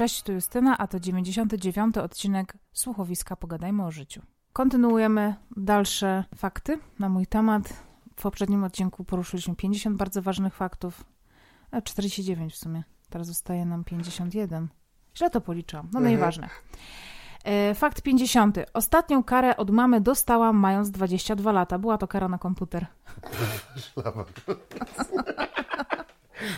Cześć, tu Justyna, a to 99. odcinek Słuchowiska Pogadajmy o życiu. Kontynuujemy dalsze fakty na mój temat. W poprzednim odcinku poruszyliśmy 50 bardzo ważnych faktów, a 49 w sumie. Teraz zostaje nam 51. Źle to policzyłam, no Mhm. nieważne. E, Fakt 50. Ostatnią karę od mamy dostałam mając 22 lata. Była to kara na komputer. Szlaban.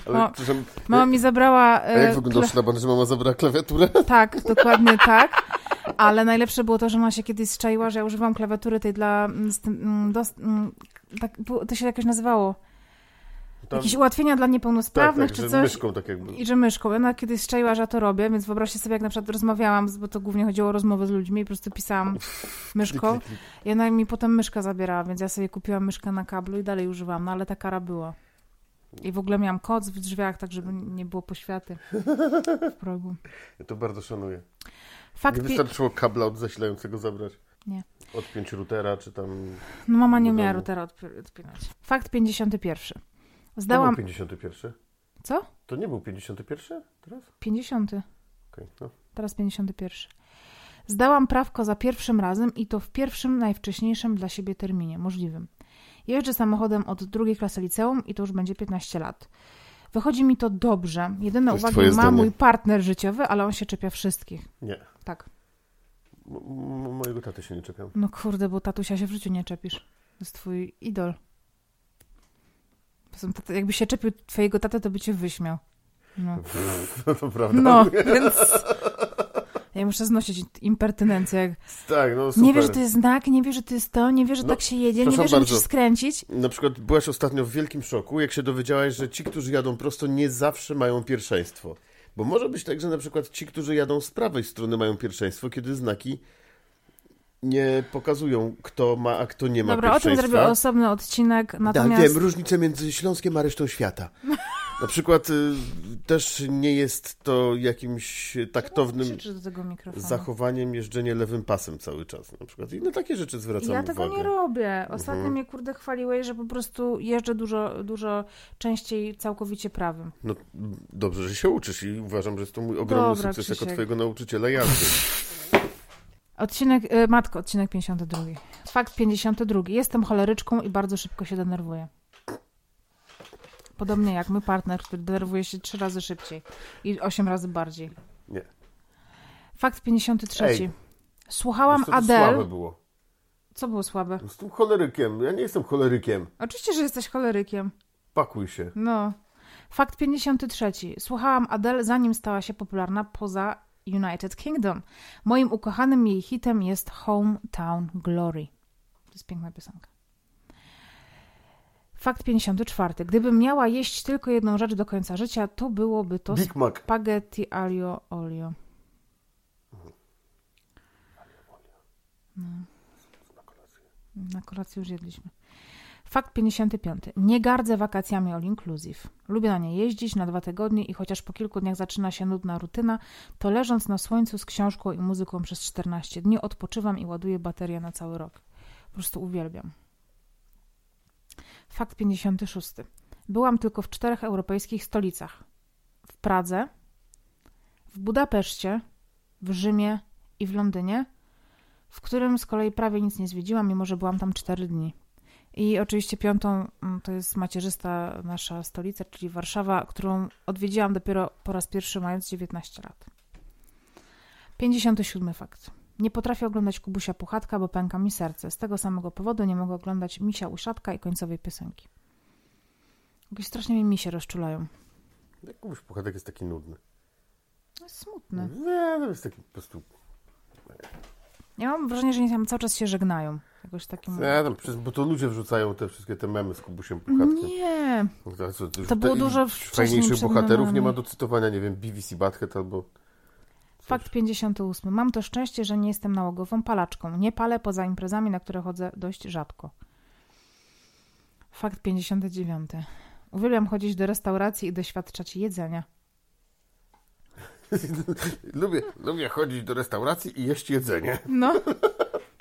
Ale, przepraszam, Mama mi zabrała... a jak e, wyglądał szlaban, że mama zabrała klawiaturę? Tak, dokładnie tak. Ale najlepsze było to, że ona się kiedyś zczaiła, że ja używam klawiatury tej dla... mm, tym, mm, dos, mm, tak, to się jakoś nazywało. Tam, Jakieś ułatwienia dla tak, niepełnosprawnych tak, czy że coś. myszką tak jakby. I że myszką. Ona kiedyś zczaiła, że ja to robię, więc wyobraźcie sobie, jak na przykład rozmawiałam, bo to głównie chodziło o rozmowę z ludźmi i po prostu pisałam myszką. I ona mi potem myszkę zabierała, więc ja sobie kupiłam myszkę na kablu i dalej używam, no ale ta kara była. I w ogóle miałam koc w drzwiach, tak żeby nie było poświaty w progu. Ja to bardzo szanuję. Fakt Nie wystarczyło kabla od zasilającego zabrać. Nie. Odpiąć routera, czy tam... No mama nie umiała routera odpi- odpinać. Fakt 51. To Zdałam... był 51? Co? To nie był 51 teraz? 50. Okej, no. Teraz 51. Zdałam prawko za pierwszym razem i to w pierwszym, najwcześniejszym dla siebie terminie możliwym. Jeżdżę samochodem od drugiej klasy liceum i to już będzie 15 lat. Wychodzi mi to dobrze. Jedyne To uwagi ma zdanie. mój partner życiowy, ale on się czepia wszystkich. Nie. Tak. M- mojego taty się nie czepiam. No kurde, bo tatusia się w życiu nie czepisz. To jest twój idol. Jakby się czepił twojego taty, to by cię wyśmiał. No. No to prawda. No, więc ja muszę znosić impertynencję. Jak Tak, no super. nie wie, że to jest znak, nie wie, że to jest to, nie wie, że No, tak się jedzie, nie proszę wie, że musisz skręcić. Na przykład byłaś ostatnio w wielkim szoku, jak się dowiedziałaś, że ci, którzy jadą prosto, nie zawsze mają pierwszeństwo. Bo może być tak, że na przykład ci, którzy jadą z prawej strony, mają pierwszeństwo, kiedy znaki nie pokazują, kto ma, a kto nie ma Dobra, o tym pierwszeństwa. zrobię osobny odcinek, natomiast... Tak, wiem, różnicę między Śląskiem a resztą świata. Na przykład y, też nie jest to jakimś taktownym zachowaniem jeżdżenie lewym pasem cały czas. Na przykład. I na takie rzeczy zwracam Ja uwagę. tego nie robię. Ostatnio Mhm. mnie kurde chwaliłeś, że po prostu jeżdżę dużo, dużo częściej całkowicie prawym. No dobrze, że się uczysz i uważam, że jest to mój ogromny Dobra, sukces jako Krzysiek. twojego nauczyciela jazdy. Odcinek, y, matko, odcinek 52. Fakt 52. Jestem choleryczką i bardzo szybko się denerwuję. Podobnie jak mój partner, który denerwuje się trzy razy szybciej i osiem razy bardziej. Nie. Fakt 53. Ej, Słuchałam to Adele. słabe było. Co było słabe? Z tym cholerykiem. Ja nie jestem cholerykiem. Oczywiście, że jesteś cholerykiem. Pakuj się. No. Fakt 53. Słuchałam Adele zanim stała się popularna poza United Kingdom. Moim ukochanym jej hitem jest Hometown Glory. To jest piękna piosenka. Fakt 54. Gdybym miała jeść tylko jedną rzecz do końca życia, to byłoby to Big Mac. spaghetti aglio olio. No. Na kolację już jedliśmy. Fakt 55. Nie gardzę wakacjami all inclusive. Lubię na nie jeździć na dwa tygodnie i chociaż po kilku dniach zaczyna się nudna rutyna, to leżąc na słońcu z książką i muzyką przez 14 dni odpoczywam i ładuję baterię na cały rok. Po prostu uwielbiam. Fakt 56. Byłam tylko w czterech europejskich stolicach. W Pradze, w Budapeszcie, w Rzymie i w Londynie, w którym z kolei prawie nic nie zwiedziłam, mimo że byłam tam 4 dni. I oczywiście piątą mm, to jest macierzysta nasza stolica, czyli Warszawa, którą odwiedziłam dopiero po raz pierwszy mając 19 lat. 57 fakt. Nie potrafię oglądać Kubusia Puchatka, bo pęka mi serce. Z tego samego powodu nie mogę oglądać Misia Uszatka i końcowej piosenki. Jakoś strasznie mi misie rozczulają. Jakbyś puchatek jest taki nudny. To jest smutne. Nie, to jest taki po prostu... Ja mam wrażenie, że oni tam cały czas się żegnają. Jakoś takim... Nie, tam, przez- bo to ludzie wrzucają te wszystkie te memy z Kubusiem Puchatkiem. Nie, To, co, już To było dużo wcześniej Fajniejszych bohaterów nie memami. ma do cytowania, nie wiem, BBC Butthead albo... Fakt 58. Mam to szczęście, że nie jestem nałogową palaczką. Nie palę poza imprezami, na które chodzę dość rzadko. Fakt 59. Uwielbiam chodzić do restauracji i doświadczać jedzenia. lubię, lubię chodzić do restauracji i jeść jedzenie. No,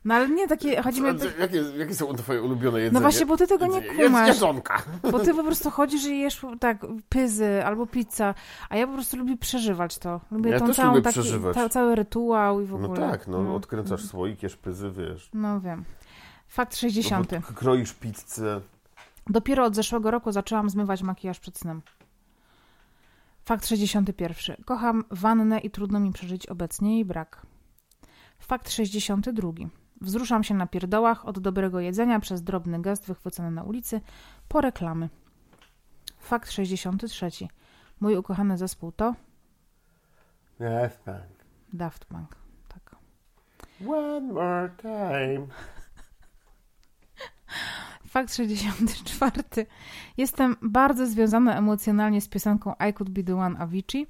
No ale nie takie, chodzi mi o... Jakie, jakie są twoje ulubione jedzenie? No właśnie, bo ty tego nie kumasz. jedzonka. Bo ty po prostu chodzisz i jesz tak pyzy albo pizza, a ja po prostu lubię przeżywać to. Lubię Ja tą też całą lubię taki, przeżywać. ca- cały rytuał i w No ogóle. tak, no, odkręcasz słoik, jesz pyzy, wiesz. No wiem. Fakt No, 60. bo k- kroisz pizzę. Dopiero od zeszłego roku zaczęłam zmywać makijaż przed snem. Fakt 61. Kocham wannę i trudno mi przeżyć obecnie jej brak. Fakt 62. Wzruszam się na pierdołach od dobrego jedzenia przez drobny gest wychwycony na ulicy po reklamy. Fakt 63. Mój ukochany zespół to Yes, tak. Daft Punk. Tak. One more time. Fakt 64. Jestem bardzo związana emocjonalnie z piosenką I Could Be The One Avicii,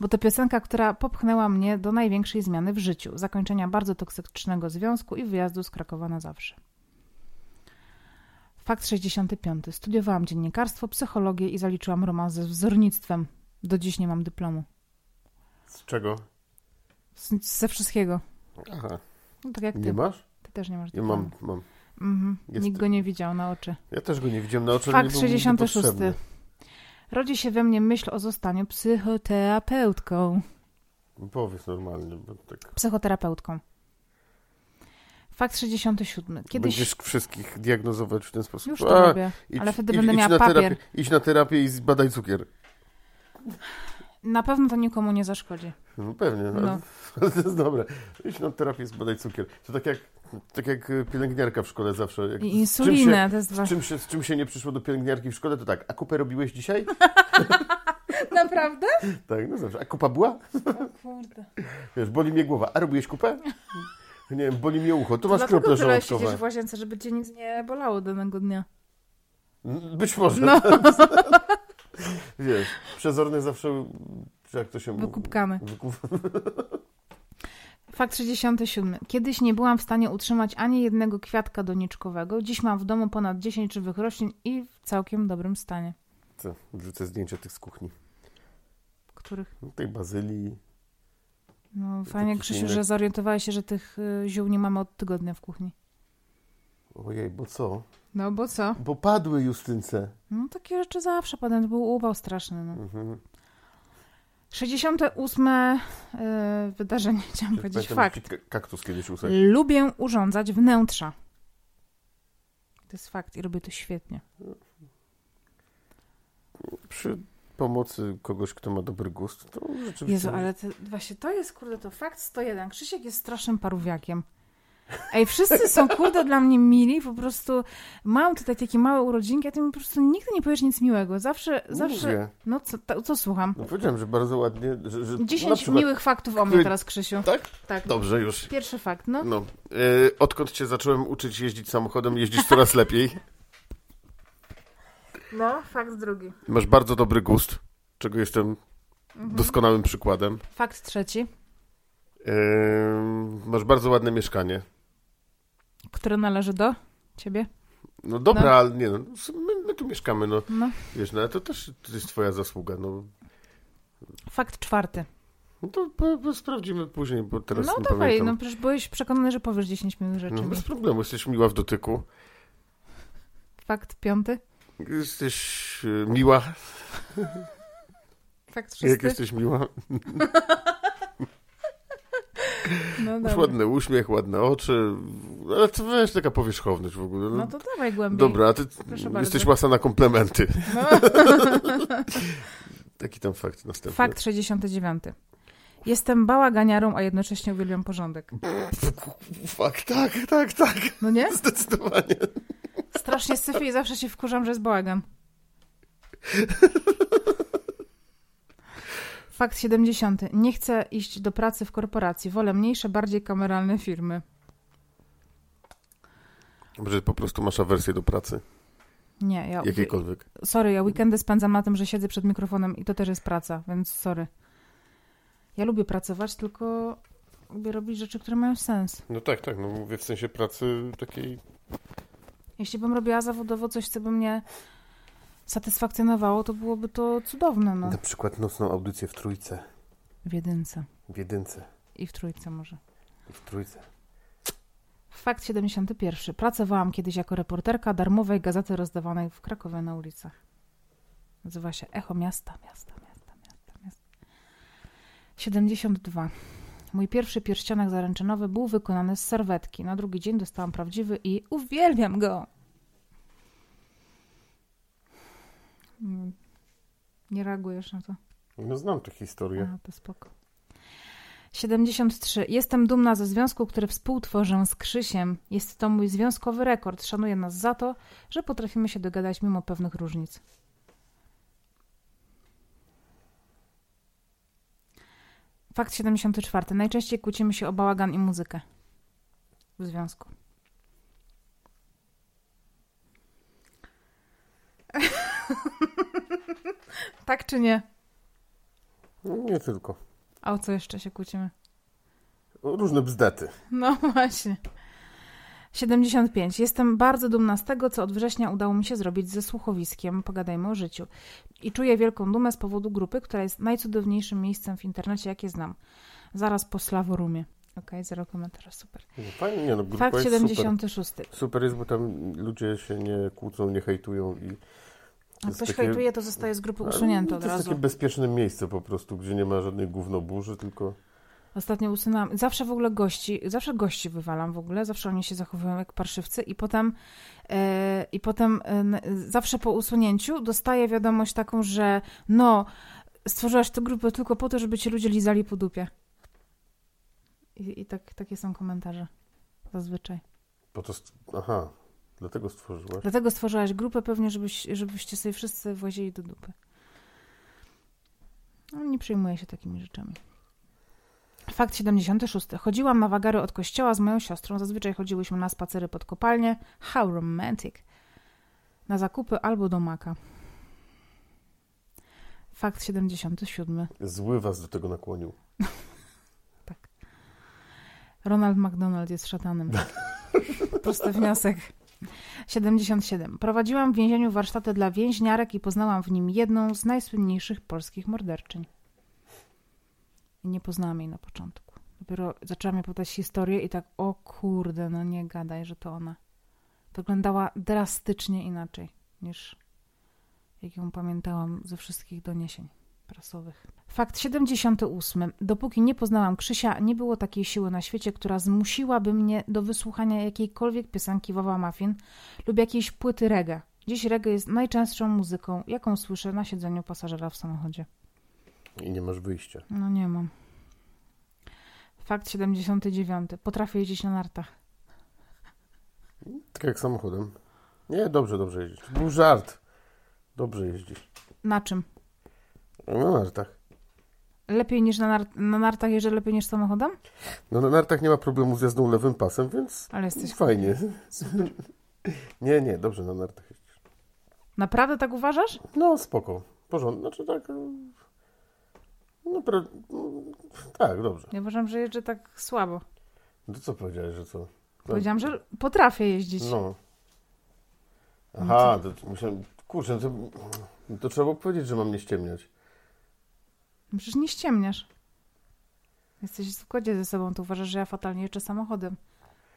bo to piosenka, która popchnęła mnie do największej zmiany w życiu, zakończenia bardzo toksycznego związku i wyjazdu z Krakowa na zawsze. Fakt 65. Studiowałam dziennikarstwo, psychologię i zaliczyłam romans ze wzornictwem. Do dziś nie mam dyplomu. Z czego? Z, ze wszystkiego. Aha, No, tak jak ty. nie masz? Ty też nie masz Ja dyplomu. mam, mam. Mhm. Nikt go nie widział na oczy. Ja też go nie widziałem na oczy, ale Fakt nie był mi 66. niepotrzebny. Rodzi się we mnie myśl o zostaniu psychoterapeutką. Powiedz normalnie, bo tak... Psychoterapeutką. Fakt 67. Kiedyś. Będziesz wszystkich diagnozować w ten sposób. Już to robię, idź- ale wtedy idź- będę idź miała papier. Terapię, idź na terapię i zbadaj cukier. Na pewno to nikomu nie zaszkodzi. No pewnie, no. No. to jest dobre. Idź na terapię, zbadaj cukier. To tak jak, tak jak y, pielęgniarka w szkole zawsze. Jak, I insulinę to jest Się, z, czym się, z czym się nie przyszło do pielęgniarki w szkole, to tak, a kupę robiłeś dzisiaj? Naprawdę? tak, no zawsze. A kupa była? O kurde. Wiesz, boli mnie głowa. A robiłeś kupę? Nie wiem, boli mnie ucho. To masz krople tyle siedzisz żołądkowe. w łazience, żeby cię nic nie bolało danego dnia. Być może. No, Wiesz, przezorny zawsze, jak to się mówi? wykupkamy. Wykup... Fakt 67. Kiedyś nie byłam w stanie utrzymać ani jednego kwiatka doniczkowego. Dziś mam w domu ponad 10 żywych roślin i w całkiem dobrym stanie. Co? Wrzucę zdjęcia tych z kuchni. Których No, Tej bazylii. No fajnie, Krzysiu, innych- że zorientowałeś się, że tych y, ziół nie mamy od tygodnia w kuchni. Ojej, bo co? No bo co? Bo padły Justynce. No takie rzeczy zawsze padną, to był upał straszny. No. Mhm. 68 y, wydarzenie, chciałam powiedzieć, fakt. kaktus kiedyś. Lubię urządzać wnętrza. To jest fakt i robię to świetnie. Przy pomocy kogoś, kto ma dobry gust, to rzeczywiście... Jezu, ale to, właśnie to jest, kurde, to fakt 101. Krzysiek jest strasznym parówiakiem. Ej, wszyscy są, kurde, dla mnie mili, po prostu mam tutaj takie małe urodzinki, a ty mi po prostu nigdy nie powiesz nic miłego. Zawsze, zawsze... Mówię. No co, to, co słucham? No powiedziałem, że bardzo ładnie... Że, że 10 na przykład... miłych faktów o mnie Który- teraz, Krzysiu. Tak? Tak. Dobrze, już. Pierwszy fakt, no. No. E, odkąd cię zacząłem uczyć jeździć samochodem, jeździsz coraz lepiej. No, fakt drugi. Masz bardzo dobry gust, czego jestem Mhm. doskonałym przykładem. Fakt trzeci, E, masz bardzo ładne mieszkanie. Które należy do ciebie. No dobra, No. ale nie no, my, my tu mieszkamy, no No. wiesz, no ale to też to jest twoja zasługa, no. Fakt czwarty. No to po, po sprawdzimy później, bo teraz no nie dawaj, pamiętam. no przecież byłeś przekonany, że powiesz 10 minut rzeczy. No, bez problemu, jesteś miła w dotyku. Fakt piąty. Jesteś e, miła, Fakt jak szósty. jesteś miła. No Masz ładny uśmiech, ładne oczy, ale to wiesz, taka powierzchowność w ogóle. No, No to dawaj głębiej. Dobra, a ty Proszę bardzo. jesteś łasa na komplementy. No. Taki tam fakt następny. Fakt 69. Jestem bałaganiarą, a jednocześnie uwielbiam porządek. Fakt, tak, tak, tak. No nie? Zdecydowanie. Strasznie syfię i zawsze się wkurzam, że jest bałagan. Fakt 70. Nie chcę iść do pracy w korporacji. Wolę mniejsze, bardziej kameralne firmy. Może po prostu masz awersję do pracy, Nie, ja... jakiejkolwiek. Sorry, ja weekendy spędzam na tym, że siedzę przed mikrofonem i to też jest praca, więc sorry. Ja lubię pracować, tylko lubię robić rzeczy, które mają sens. No tak, tak, no mówię w sensie pracy takiej... Jeśli bym robiła zawodowo coś, co by mnie satysfakcjonowało, to byłoby to cudowne, no. Na przykład nocną audycję w trójce, W jedynce w jedynce i w trójce może. i w trójce. Fakt Fakt 71. Pracowałam kiedyś jako reporterka darmowej gazety rozdawanej w Krakowie na ulicach. Nazywa się Echo Miasta, Miasta, Miasta, Miasta, Miasta. 72. Mój pierwszy pierścionek zaręczynowy był wykonany z serwetki. Na drugi dzień dostałam prawdziwy i uwielbiam go. Mm. Nie reagujesz na to? No znam tę historię. A, to spoko. 73. Jestem dumna ze związku, który współtworzę z Krzysiem. Jest to mój związkowy rekord. Szanuję nas za to, że potrafimy się dogadać mimo pewnych różnic. Fakt 74. Najczęściej kłócimy się o bałagan i muzykę w związku. tak czy nie? Nie tylko. A o co jeszcze się kłócimy? Różne bzdety. No właśnie. 75. Jestem bardzo dumna z tego, co od września udało mi się zrobić ze słuchowiskiem Pogadajmy o życiu. I czuję wielką dumę z powodu grupy, która jest najcudowniejszym miejscem w internecie, jakie znam. Zaraz po Slaworumie. Okej, okay, zero komentarza, super. No fajnie, nie no, grupa Fakt jest 76. Super. super jest, bo tam ludzie się nie kłócą, nie hejtują i jak ktoś takie... hejtuje, to zostaje z grupy usunięty od razu. To jest takie bezpieczne miejsce po prostu, gdzie nie ma żadnej gównoburzy, tylko... Ostatnio usunęłam, zawsze w ogóle gości, zawsze gości wywalam w ogóle, zawsze oni się zachowują jak parszywcy i potem, e, i potem e, zawsze po usunięciu dostaję wiadomość taką, że no, stworzyłaś tę grupę tylko po to, żeby ci ludzie lizali po dupie. I, i tak, takie są komentarze zazwyczaj. Po to, aha, Dlatego stworzyłaś? Dlatego stworzyłaś grupę pewnie, żebyś, żebyście sobie wszyscy włazili do dupy. No, nie przejmuję się takimi rzeczami. Fakt 76. Chodziłam na wagary od kościoła z moją siostrą. Zazwyczaj chodziłyśmy na spacery pod kopalnię. How romantic. Na zakupy albo do maka. Fakt 77. Zły was do tego nakłonił. tak. Ronald McDonald jest szatanem. Prosty wniosek. 77. Prowadziłam w więzieniu warsztaty dla więźniarek i poznałam w nim jedną z najsłynniejszych polskich morderczyń. Nie poznałam jej na początku. Dopiero zaczęłam jej pytać historię i tak, o kurde, no nie gadaj, że to ona. Wyglądała drastycznie inaczej niż jak ją pamiętałam ze wszystkich doniesień prasowych. Fakt 78. Dopóki nie poznałam Krzysia, nie było takiej siły na świecie, która zmusiłaby mnie do wysłuchania jakiejkolwiek piosenki Wawa Muffin lub jakiejś płyty reggae. Dziś reggae jest najczęstszą muzyką, jaką słyszę na siedzeniu pasażera w samochodzie. I nie masz wyjścia. No nie mam. Fakt 79. Potrafię jeździć na nartach. Tak jak samochodem. Nie, dobrze, dobrze jeździć. Był żart. Dobrze jeździć. Na czym? Na nartach. Lepiej niż na, nar na nartach jeżdżę lepiej niż samochodem? No na nartach nie ma problemu z jazdą lewym pasem, więc Ale jesteś fajnie. nie, nie, dobrze na nartach jeździsz. Naprawdę tak uważasz? No spoko, porządnie. Znaczy tak... No, pra... tak, dobrze. Ja uważam, że jeżdżę tak słabo. No to co powiedziałeś, że co? Powiedziałam, że potrafię jeździć. No. Aha, to musiałem... Kurczę, no to, no to trzeba było powiedzieć, że mam nie ściemniać. No przecież nie ściemniasz. Jesteś w zgodzie ze sobą, to uważasz, że ja fatalnie jeżdżę samochodem.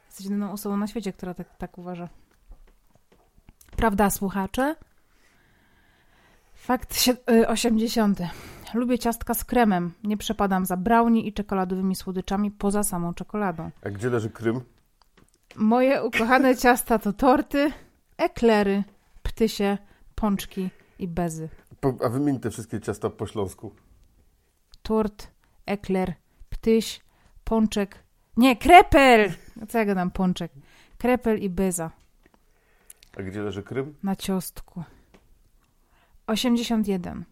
Jesteś jedyną osobą na świecie, która tak, tak uważa. Prawda, słuchacze? Fakt 80. Y, Lubię ciastka z kremem. Nie przepadam za brownie i czekoladowymi słodyczami poza samą czekoladą. A gdzie leży Krym? Moje ukochane ciasta to torty, eklery, ptysie, pączki i bezy. Po, a wymień te wszystkie ciasta po śląsku tort, ekler, ptyś, pączek. Nie, krepel! Co ja gadam, pączek? Krepel i beza. A gdzie leży Krym? Na ciostku. 81.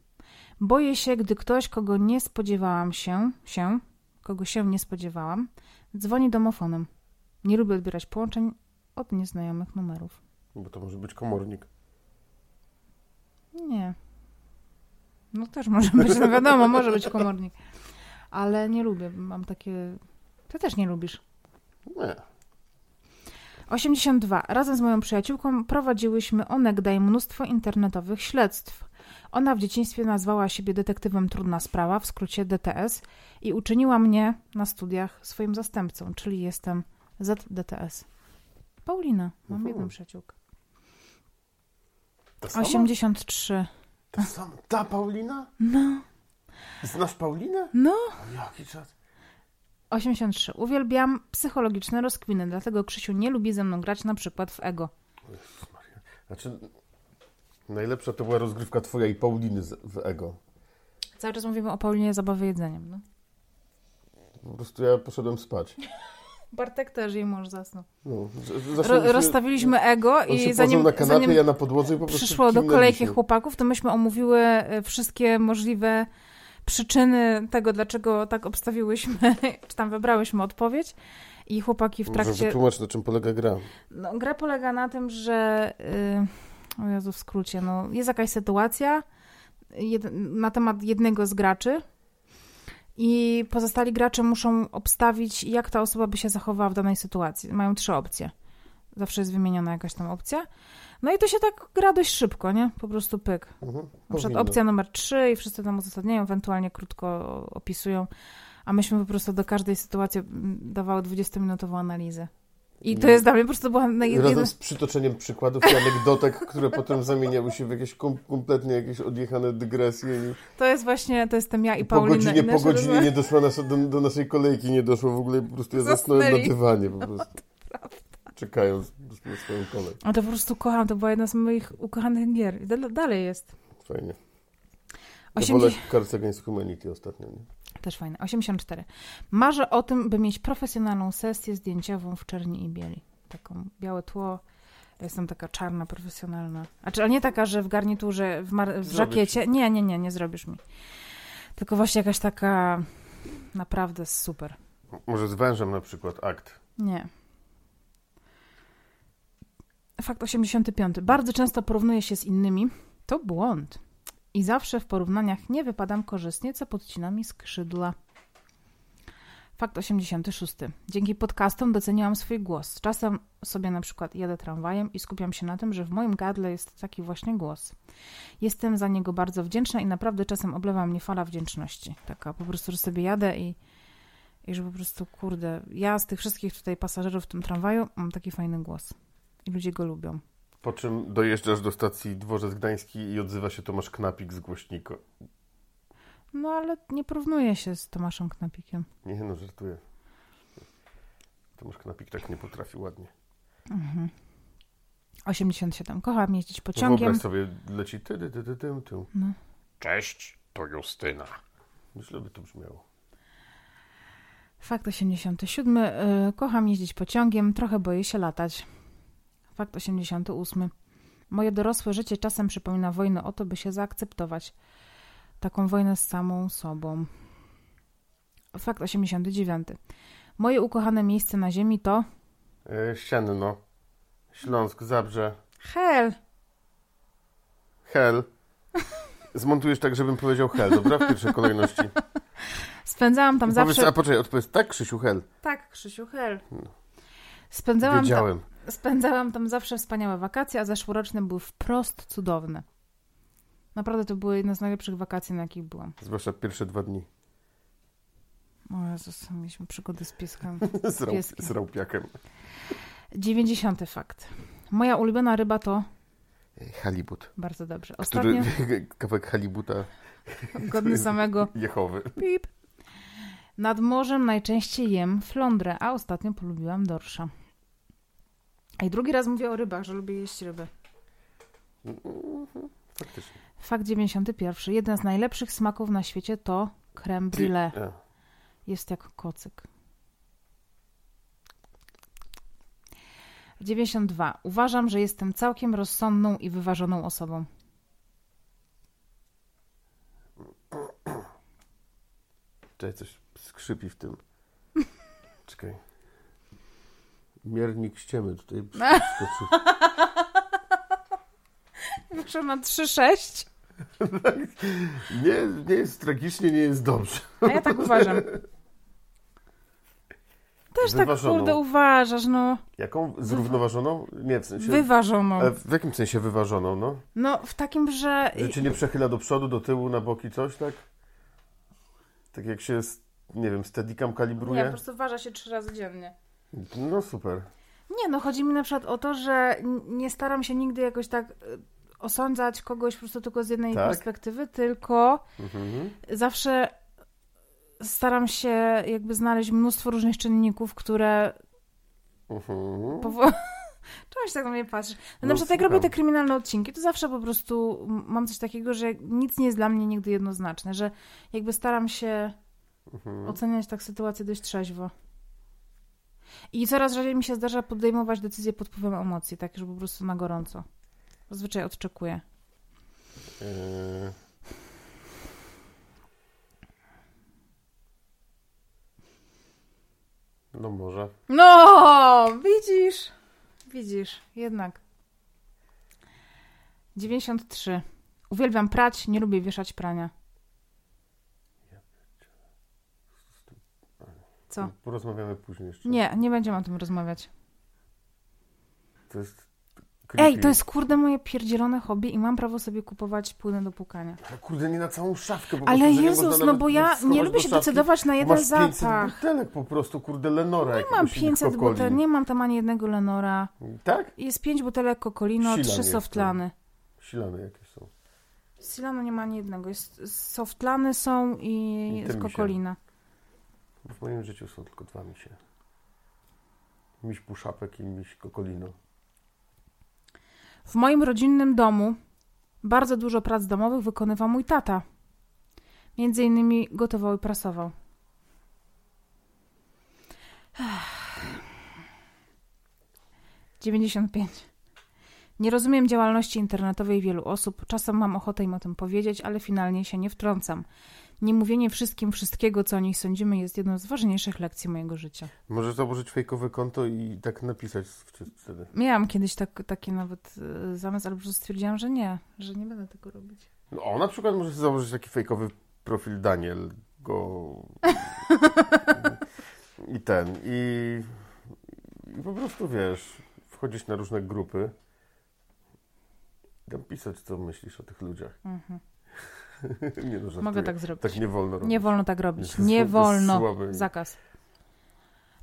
Boję się, gdy ktoś, kogo nie spodziewałam się, się, kogo się nie spodziewałam, dzwoni domofonem. Nie lubię odbierać połączeń od nieznajomych numerów. Bo to może być komornik. Nie. No też może być, no wiadomo, może być komornik. Ale nie lubię, mam takie... Ty też nie lubisz. Nie. 82. Razem z moją przyjaciółką prowadziłyśmy onegdaj mnóstwo internetowych śledztw. Ona w dzieciństwie nazwała siebie detektywem Trudna Sprawa, w skrócie DTS, i uczyniła mnie na studiach swoim zastępcą, czyli jestem ZDTS. Paulina. Mam Mhm. jedną przyjaciółkę. Ta sama? 83. Ta, sama? ta Paulina? No, Znasz Paulinę? no. O, jaki czas. 83. Uwielbiam psychologiczne rozkwiny, dlatego Krzysiu nie lubi ze mną grać na przykład w ego. Znaczy, najlepsza to była rozgrywka twoja i Pauliny w Ego. Cały czas mówimy o Paulinie zabawy jedzeniem. No. Po prostu ja poszedłem spać. Bartek też jej mąż zasnął. No, Ro, rozstawiliśmy ego i zanim, na kanapie, zanim ja na podłodze i po przyszło do kolejki chłopaków, to myśmy omówiły e, wszystkie możliwe przyczyny tego, dlaczego tak obstawiłyśmy, czy tam wybrałyśmy odpowiedź. I chłopaki w Może trakcie. wytłumacz, na czym polega gra. No, gra polega na tym, że. Yy, o Jezu, w skrócie. No, jest jakaś sytuacja jed, na temat jednego z graczy. I pozostali gracze muszą obstawić, jak ta osoba by się zachowała w danej sytuacji. Mają trzy opcje. Zawsze jest wymieniona jakaś tam opcja. No i to się tak gra dość szybko, nie? Po prostu pyk. Mhm. Na przykład opcja numer trzy i wszyscy tam uzasadniają, ewentualnie krótko opisują, a myśmy po prostu do każdej sytuacji dawały 20-minutową analizę. I to jest dla mnie po prostu była naj- Razem z przytoczeniem przykładów i anegdotek, które potem zamieniały się w jakieś kom kompletnie jakieś odjechane dygresje. To jest właśnie, to jestem ja i po Paulina. godzinie, i po godzinie nie doszła nas, do, do naszej kolejki, nie doszło w ogóle, po prostu ja zasnąłem na dywanie po prostu. Czekając na swoją kolej. A to po prostu kocham, to była jedna z moich ukochanych gier. Dalej jest. Fajnie. Ja 80... wolę Cards Against Humanity ostatnio. Nie? Też fajne. 84. Marzę o tym, by mieć profesjonalną sesję zdjęciową w czerni i bieli. Taką białe tło. Ja Jestem taka czarna, profesjonalna. Znaczy, ale nie taka, że w garniturze, w, mar- w żakiecie. Nie, nie, nie, nie zrobisz mi. Tylko właśnie jakaś taka naprawdę super. Może z wężem na przykład, akt. Nie. Fakt 85. Bardzo często porównuję się z innymi. To błąd. I zawsze w porównaniach nie wypadam korzystnie, co podcina mi skrzydła. Fakt 86. Dzięki podcastom doceniłam swój głos. Czasem sobie na przykład jadę tramwajem i skupiam się na tym, że w moim gardle jest taki właśnie głos. Jestem za niego bardzo wdzięczna i naprawdę czasem oblewa mnie fala wdzięczności. Taka po prostu, że sobie jadę i, i że po prostu, kurde, ja z tych wszystkich tutaj pasażerów w tym tramwaju mam taki fajny głos. I ludzie go lubią. Po czym dojeżdżasz do stacji Dworzec Gdański i odzywa się Tomasz Knapik z głośnika. No ale nie porównuję się z Tomaszem Knapikiem. Nie no, żartuję. Tomasz Knapik tak nie potrafi ładnie. Mhm. 87. Kocham jeździć pociągiem. Wyobraź sobie, leci ty, ty, ty, ty, ty, ty. No. Cześć, to Justyna. Myślę, by to brzmiało. Fakt 87. y, Kocham jeździć pociągiem, trochę boję się latać. Fakt 88. Moje dorosłe życie czasem przypomina wojnę o to, by się zaakceptować. Taką wojnę z samą sobą. Fakt 89. Moje ukochane miejsce na ziemi to E, Sianno, Śląsk, Zabrze, hell. Hel. Zmontujesz tak, żebym powiedział Hel, dobra? W pierwszej kolejności. Spędzałam tam powiedz, zawsze... a poczekaj, odpowiedz tak, Krzysiu, Hel. Tak, Krzysiu, hell. Spędzałam tam, Wiedziałem. Spędzałam tam zawsze wspaniałe wakacje, a zeszłoroczne były wprost cudowne. Naprawdę to były jedne z najlepszych wakacji, na jakich byłam. Zwłaszcza pierwsze dwa dni. O Jezus, mieliśmy przygody z pieskiem. Z, Pieskiem. z rałpiakiem. 90 fakt. Moja ulubiona ryba to E, Halibut. bardzo dobrze. Który, Ostatnio kawałek halibuta godny samego Jehowy. pip. Nad morzem najczęściej jem flądrę, a ostatnio polubiłam dorsza. I drugi raz mówię o rybach, że lubię jeść ryby. Faktycznie. Fakt 91. Jeden z najlepszych smaków na świecie to creme brulee. E, Jest jak kocyk. 92. Uważam, że jestem całkiem rozsądną i wyważoną osobą. Czekaj, coś skrzypi w tym. Czekaj. Miernik ściemy tutaj skoczył. Wyszło na 3,6. Nie, nie jest tragicznie, nie jest dobrze. A ja tak uważam. Też tak Wyważoną. kurde uważasz, no. Jaką? Zrównoważoną? Nie, w sensie... Wyważoną. E, w jakim sensie wyważoną, no? No w takim, że... Że cię nie przechyla do przodu, do tyłu, na boki, coś, tak? Tak jak się, z, nie wiem, steadicam Nie, kalibruje? po prostu waża się trzy razy dziennie. No super. Nie, no chodzi mi na przykład o to, że nie staram się nigdy jakoś tak y, osądzać kogoś po prostu tylko z jednej Tak? perspektywy, tylko Mhm. zawsze staram się jakby znaleźć mnóstwo różnych czynników, które Mhm. powo- Czemuś tak na mnie patrzysz? No, No, na przykład jak robię te kryminalne odcinki, to zawsze po prostu mam coś takiego, że nic nie jest dla mnie nigdy jednoznaczne, że jakby staram się Mhm. oceniać tak sytuację dość trzeźwo. I coraz rzadziej mi się zdarza podejmować decyzje pod wpływem emocji, tak, że po prostu na gorąco. Zazwyczaj odczekuję. No może. No, widzisz? Widzisz, jednak. 93. Uwielbiam prać, nie lubię wieszać prania. Co? Porozmawiamy później jeszcze. Nie, nie będziemy o tym rozmawiać. To jest Ej, creepy. to jest kurde moje pierdzielone hobby i mam prawo sobie kupować płyny do pukania. Ale Kurde, nie na całą szafkę. Po Ale Jezus, no bo ja nie lubię się decydować na jeden masz 500 zapach. butelek po prostu, kurde, Lenora Nie mam jakiegoś i 500 Coca-Coli. butelek, nie mam tam ani jednego Lenora. Tak? Jest 5 butelek Silan 3 jest softlany. Silane jakieś są. Silano nie ma ani jednego. Jest softlany są i, I te z misie. Cocolina. Bo w moim życiu są tylko dwa misie. Miś puszapek i miś kokolino. W moim rodzinnym domu bardzo dużo prac domowych wykonywał mój tata. Między innymi gotował i prasował. Dziewięćdziesiąt pięć. Nie rozumiem działalności internetowej wielu osób. Czasem mam ochotę im o tym powiedzieć, ale finalnie się nie wtrącam. Nie mówienie wszystkim wszystkiego, co o nich sądzimy, jest jedną z ważniejszych lekcji mojego życia. Możesz założyć fejkowe konto i tak napisać wtedy. Miałam kiedyś tak, taki nawet y, zamysł, ale po prostu stwierdziłam, że nie, że nie będę tego robić. No, o, na przykład możesz założyć taki fejkowy profil Daniel go i ten i, i po prostu wiesz, wchodzić na różne grupy i tam pisać, co myślisz o tych ludziach. Mhm. nie no. Mogę tak zrobić. Tak nie wolno robić. Nie wolno tak robić. Nie jest wolno. Zakaz.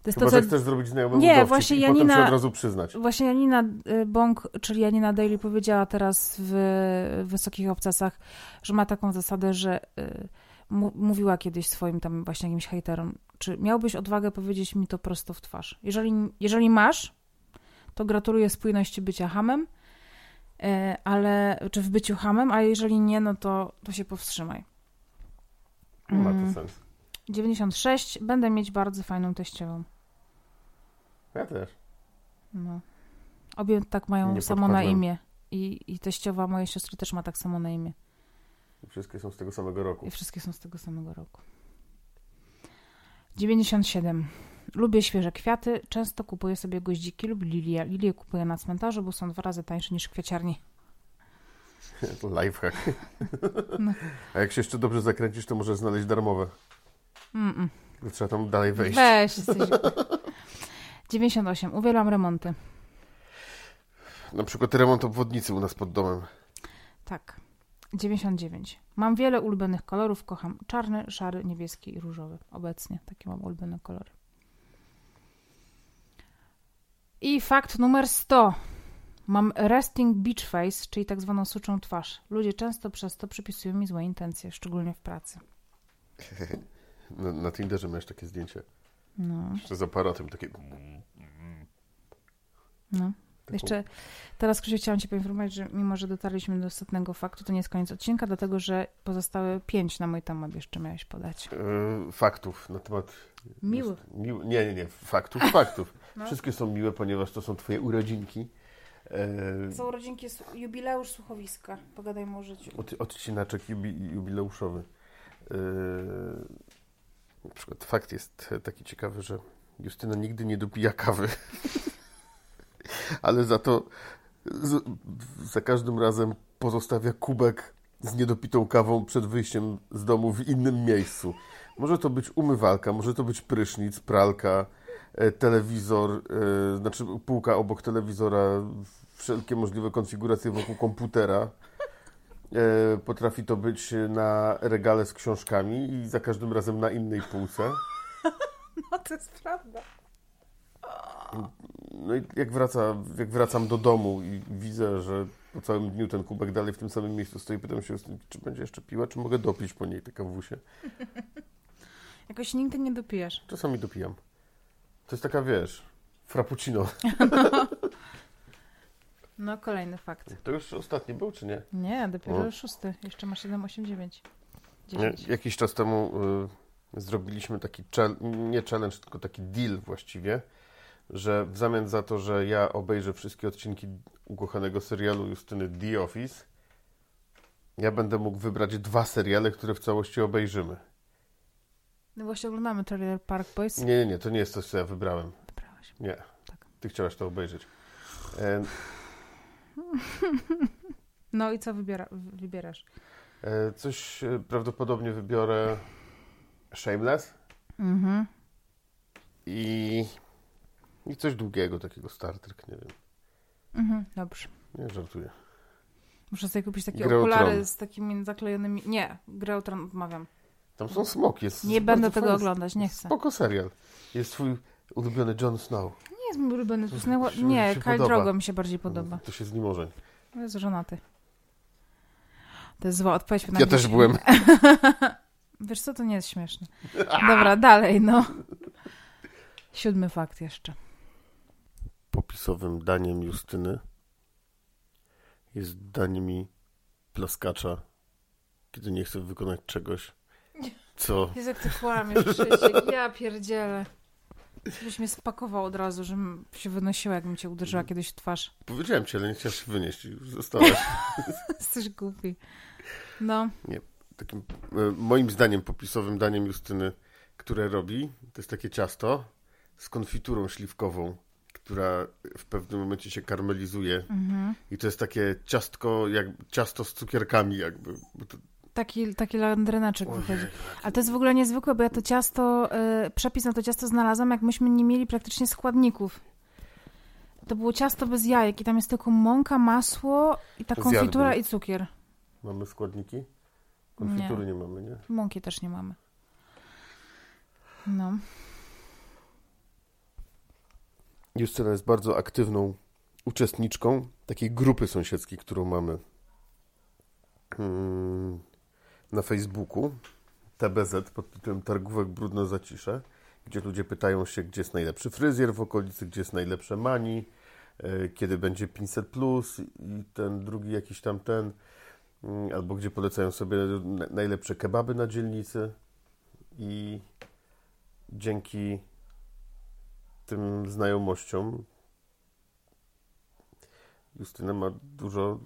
To jest Chyba, to, co... chcesz zrobić znajomemu Nie, dowcip właśnie Janina- się od razu przyznać. Właśnie Janina y, Bąk, czyli Janina Daily powiedziała teraz w Wysokich Obcasach, że ma taką zasadę, że y, mówiła kiedyś swoim tam właśnie jakimś hejterom, czy miałbyś odwagę powiedzieć mi to prosto w twarz. Jeżeli, jeżeli masz, to gratuluję spójności bycia hamem, ale, czy w byciu hamem, a jeżeli nie, no to, to się powstrzymaj. Ma to Mm. sensu. 96. Będę mieć bardzo fajną teściową. Ja też. No. Obie tak mają Nie samo na imię. I, I teściowa mojej siostry też ma tak samo na imię. Wszystkie są z tego samego roku. I wszystkie są z tego samego roku. 97. Lubię świeże kwiaty. Często kupuję sobie goździki lub lilie. Lilie kupuję na cmentarzu, bo są dwa razy tańsze niż w kwiaciarni. Lifehack. No. A jak się jeszcze dobrze zakręcisz, to możesz znaleźć darmowe. Mm-mm. Tylko Trzeba tam dalej wejść. Weź. Jesteś... 98. Uwielbiam remonty. Na przykład remont obwodnicy u nas pod domem. Tak. 99. Mam wiele ulubionych kolorów. Kocham czarny, szary, niebieski i różowy. Obecnie takie mam ulubione kolory. I fakt numer 100. Mam resting beach face, czyli tak zwaną suczą twarz. Ludzie często przez to przypisują mi złe intencje, szczególnie w pracy. Na, na Tinderze miałeś takie zdjęcie. No, Jeszcze z aparatem takie... no. Jeszcze teraz, Krzysiu, chciałam Cię poinformować, że mimo, że dotarliśmy do ostatniego faktu, to nie jest koniec odcinka, dlatego że pozostałe pięć na mój temat jeszcze miałeś podać. E, faktów na temat... Miłych. Mił... Nie, nie, nie. Faktów, faktów. No. Wszystkie są miłe, ponieważ to są twoje urodzinki. E, Są rodzinki, jubileusz słuchowiska. Pogadajmy o życiu. od, odcinaczek jubi, jubileuszowy. E, na przykład fakt jest taki ciekawy, że Justyna nigdy nie dopija kawy. Ale za to z, za każdym razem pozostawia kubek z niedopitą kawą przed wyjściem z domu w innym miejscu. Może to być umywalka, może to być prysznic, pralka, e, telewizor, e, znaczy półka obok telewizora, wszelkie możliwe konfiguracje wokół komputera. E, potrafi to być na regale z książkami i za każdym razem na innej półce. No to jest prawda. No i jak, wraca, jak wracam do domu i widzę, że po całym dniu ten kubek dalej w tym samym miejscu stoi, pytam się, czy będzie jeszcze piła, czy mogę dopić po niej te kawusie. Jakoś nigdy nie dopijesz. Czasami dopijam. To jest taka, wiesz, frappuccino. No, kolejny fakt. To już ostatni był, czy nie? Nie, dopiero O. szósty. Jeszcze masz 7, 8, 9. Nie, 10. Jakiś czas temu y, zrobiliśmy taki, nie challenge, tylko taki deal właściwie, że w zamian za to, że ja obejrzę wszystkie odcinki ukochanego serialu Justyny The Office, ja będę mógł wybrać dwa seriale, które w całości obejrzymy. No właśnie oglądamy Trailer Park Boys. Nie, nie, nie, to nie jest coś, co ja wybrałem. Wybrałeś. Nie. Tak. Ty chciałaś to obejrzeć. E, No i co wybiera, wy- wybierasz? e, coś e, prawdopodobnie wybiorę Shameless Mhm. i, i coś długiego, takiego Star Trek, nie wiem. Mhm. Dobrze. Nie, żartuję. Muszę sobie kupić takie Grę okulary z takimi zaklejonymi... Nie, grę o Tron odmawiam. Tam są smoki. Jest Nie będę tego fajny- oglądać, nie chcę. Spoko serial. Jest twój ulubiony Jon Snow. Nie jest mój ulubiony. To się- Nie, się Kyle. Drogo mi się bardziej podoba. To się z nim. To jest żonaty. To jest zła odpowiedź na Ja też byłem. Wiesz co, to nie jest śmieszne. Dobra, dalej, no. Siódmy fakt jeszcze. Popisowym daniem Justyny jest danie mi plaskacza, kiedy nie chcę wykonać czegoś, co... Jest jak ty kłamiesz, Krzysiek. Ja pierdzielę. Byś mnie spakował od razu, żebym się wynosiła, jakbym cię uderzyła kiedyś w twarz. Powiedziałem ci, ale nie chciałeś się wynieść zostałaś. Jesteś głupi. No, Takim, e, moim zdaniem, popisowym daniem Justyny, które robi, to jest takie ciasto z konfiturą śliwkową, która w pewnym momencie się karmelizuje mhm. i to jest takie ciastko, jak ciasto z cukierkami jakby. Taki, taki landryneczek wychodzi. Ale to jest w ogóle niezwykłe, bo ja to ciasto, y, przepis na to ciasto znalazłam, jak myśmy nie mieli praktycznie składników. To było ciasto bez jajek i tam jest tylko mąka, masło i ta konfitura i cukier. mamy składniki? Konfitury nie, mamy, nie? Mąki też nie mamy. No. Justyna jest bardzo aktywną uczestniczką takiej grupy sąsiedzkiej, którą mamy mm, na Facebooku TBZ pod tytułem Targówek Brudno Zacisze, gdzie ludzie pytają się, gdzie jest najlepszy fryzjer w okolicy, gdzie jest najlepsze mani, e, kiedy będzie 500 plus i ten drugi jakiś tam ten, mm, albo gdzie polecają sobie na- najlepsze kebaby na dzielnicy. I dzięki tym znajomościom Justyna ma dużo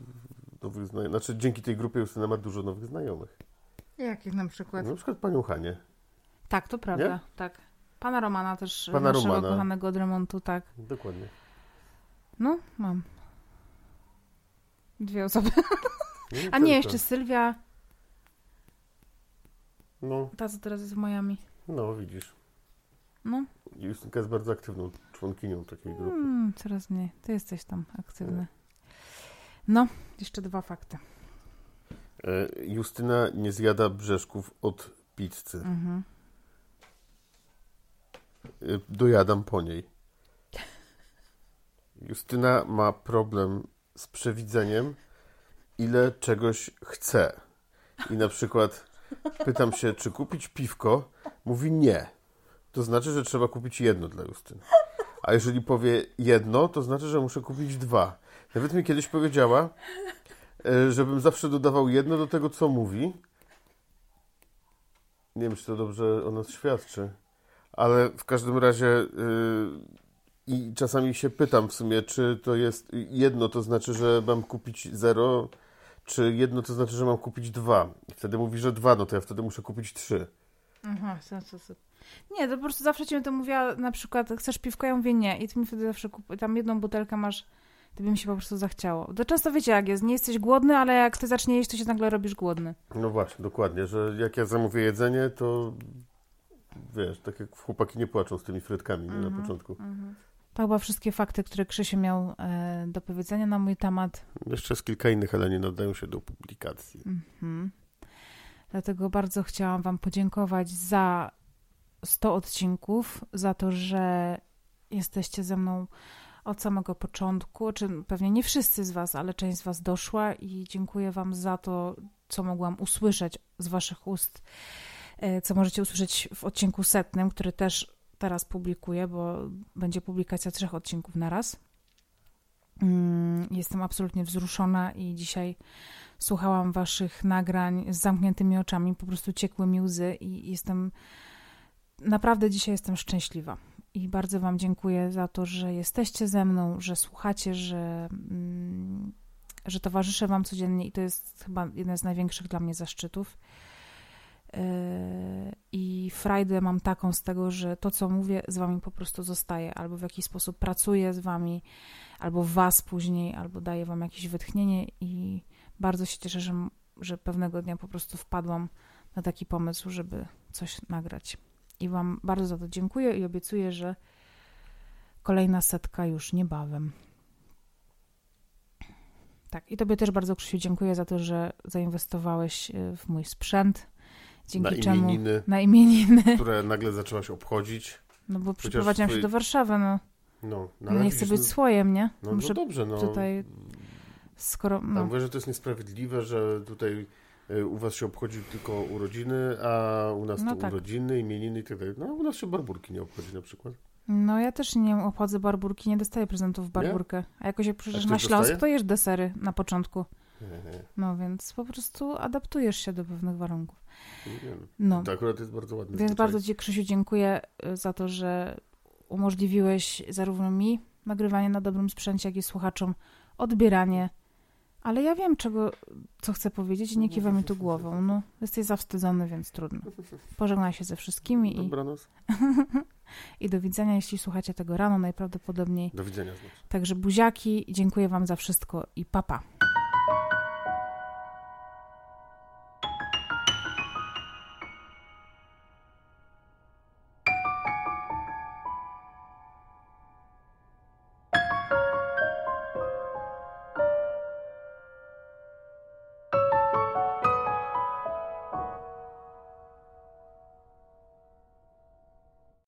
nowych znajomych. Znaczy, dzięki tej grupie Justyna ma dużo nowych znajomych. Jakich na przykład? Na przykład panią Hanię. Tak, to prawda, Nie? tak. Pana Romana też, Pana naszego Romana. kochanego od remontu, tak. Dokładnie. No, mam. Dwie osoby. A tylko. nie, jeszcze Sylwia, No, ta co teraz jest w Miami. no, widzisz. No, Justynka jest bardzo aktywną członkinią takiej grupy. mm, coraz mniej. Ty jesteś tam aktywny. No, jeszcze dwa fakty. E, Justyna nie zjada brzeszków od pizzy. Mhm. E, Dojadam po niej. Justyna ma problem z przewidzeniem, ile czegoś chce. I na przykład pytam się, czy kupić piwko, mówi nie. To znaczy, że trzeba kupić jedno dla Justyny. A jeżeli powie jedno, to znaczy, że muszę kupić dwa. Nawet mi kiedyś powiedziała, e, żebym zawsze dodawał jedno do tego, co mówi. Nie wiem, czy to dobrze o nas świadczy, ale w każdym razie yy, i czasami się pytam w sumie, czy to jest jedno, to znaczy, że mam kupić zero, czy jedno to znaczy, że mam kupić dwa. I wtedy mówi, że dwa, no to ja wtedy muszę kupić trzy. Aha, co, co. Nie, to po prostu zawsze ci to mówiła, na przykład, chcesz piwko? Ja mówię nie. I ty mi wtedy zawsze kup... tam jedną butelkę masz, to by mi się po prostu zachciało. To często wiecie jak jest, nie jesteś głodny, ale jak ty zacznie jeść, to się nagle robisz głodny. No właśnie, dokładnie, że jak ja zamówię jedzenie, to wiesz, tak jak chłopaki nie płaczą z tymi frytkami nie, na Mhm. początku. To chyba wszystkie fakty, które Krzysiu miał e, do powiedzenia na mój temat. Jeszcze jest kilka innych, ale nie nadają się do publikacji. Mhm. Dlatego bardzo chciałam Wam podziękować za 100 odcinków, za to, że jesteście ze mną od samego początku, czy pewnie nie wszyscy z Was, ale część z Was doszła i dziękuję Wam za to, co mogłam usłyszeć z Waszych ust, e, co możecie usłyszeć w odcinku setnym, który też teraz publikuję, bo będzie publikacja trzech odcinków na raz. Mm, jestem absolutnie wzruszona i dzisiaj słuchałam Waszych nagrań z zamkniętymi oczami, po prostu ciekły mi łzy i jestem naprawdę dzisiaj jestem szczęśliwa. I bardzo Wam dziękuję za to, że jesteście ze mną, że słuchacie, że, mm, że towarzyszę Wam codziennie i to jest chyba jeden z największych dla mnie zaszczytów. Yy, I frajdę mam taką z tego, że to, co mówię, z Wami po prostu zostaje, albo w jakiś sposób pracuję z Wami, albo Was później, albo daję Wam jakieś wytchnienie i bardzo się cieszę, że, że pewnego dnia po prostu wpadłam na taki pomysł, żeby coś nagrać. I Wam bardzo za to dziękuję i obiecuję, że kolejna setka już niebawem. Tak, i Tobie też bardzo, Krzysiu, dziękuję za to, że zainwestowałeś e, w mój sprzęt. Dzięki na czemu imieniny, na imieniny. które nagle zaczęłaś obchodzić. No bo przyprowadziłam się twoi- do Warszawy, no. No, no nie ale chcę być słojem, nie? No, Muszę no dobrze, no. tutaj, skoro... Ja No, mówię, że to jest niesprawiedliwe, że tutaj y, u was się obchodzi tylko urodziny, a u nas No to tak. urodziny, imieniny i tak dalej. No, u nas się barburki nie obchodzi na przykład. no ja też nie obchodzę barburki, nie dostaję prezentów w barburkę. A jako się przyjeżdżasz na Śląsk, dostaje? to jesz desery na początku. No więc po prostu adaptujesz się do pewnych warunków. No. To akurat jest bardzo ładne. Więc zwyczaj. bardzo Ci, Krzysiu, dziękuję y, za to, że umożliwiłeś zarówno mi nagrywanie na dobrym sprzęcie, jak i słuchaczom odbieranie. Ale ja wiem, czego, co chcę powiedzieć i nie kiwa mi tu głową. No, jesteś zawstydzony, więc trudno. Pożegnaj się ze wszystkimi i, Dobranoc. i do widzenia, jeśli słuchacie tego rano najprawdopodobniej. Do widzenia. Także buziaki, dziękuję Wam za wszystko i papa. Pa.